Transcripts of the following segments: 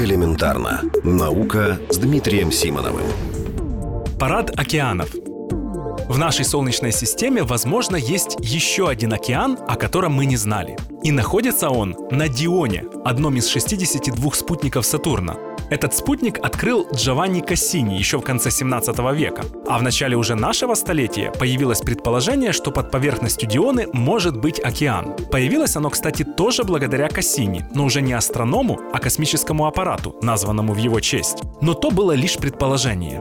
Элементарно. Наука с Дмитрием Симоновым. Парад океанов. В нашей Солнечной системе, возможно, есть еще один океан, о котором мы не знали. И находится он на Дионе, одном из 62 спутников Сатурна. Этот спутник открыл Джованни Кассини еще в конце 17 века. А в начале уже нашего столетия появилось предположение, что под поверхностью Дионы может быть океан. Появилось оно, кстати, тоже благодаря Кассини, но уже не астроному, а космическому аппарату, названному в его честь. Но то было лишь предположение.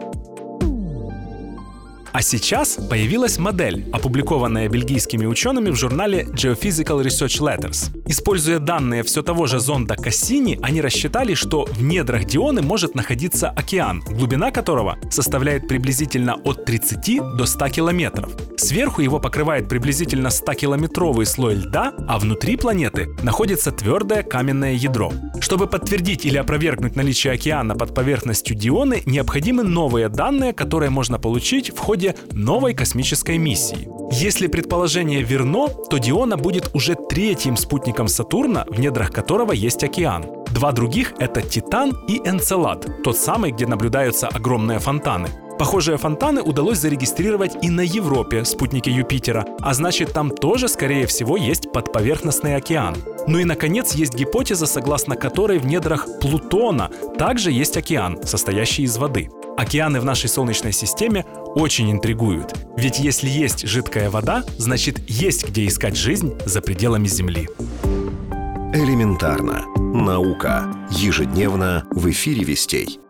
А сейчас появилась модель, опубликованная бельгийскими учеными в журнале Geophysical Research Letters. Используя данные все того же зонда Кассини, они рассчитали, что в недрах Дионы может находиться океан, глубина которого составляет приблизительно от 30 до 100 километров. Сверху его покрывает приблизительно 100-километровый слой льда, а внутри планеты находится твердое каменное ядро. Чтобы подтвердить или опровергнуть наличие океана под поверхностью Дионы, необходимы новые данные, которые можно получить в ходе новой космической миссии. Если предположение верно, то Диона будет уже третьим спутником Сатурна, в недрах которого есть океан. Два других — это Титан и Энцелад, тот самый, где наблюдаются огромные фонтаны. Похожие фонтаны удалось зарегистрировать и на Европе, спутнике Юпитера, а значит там тоже, скорее всего, есть подповерхностный океан. Ну и, наконец, есть гипотеза, согласно которой в недрах Плутона также есть океан, состоящий из воды. Океаны в нашей Солнечной системе очень интригуют. Ведь если есть жидкая вода, значит есть где искать жизнь за пределами Земли. Элементарно. Наука. Ежедневно в эфире «Вестей».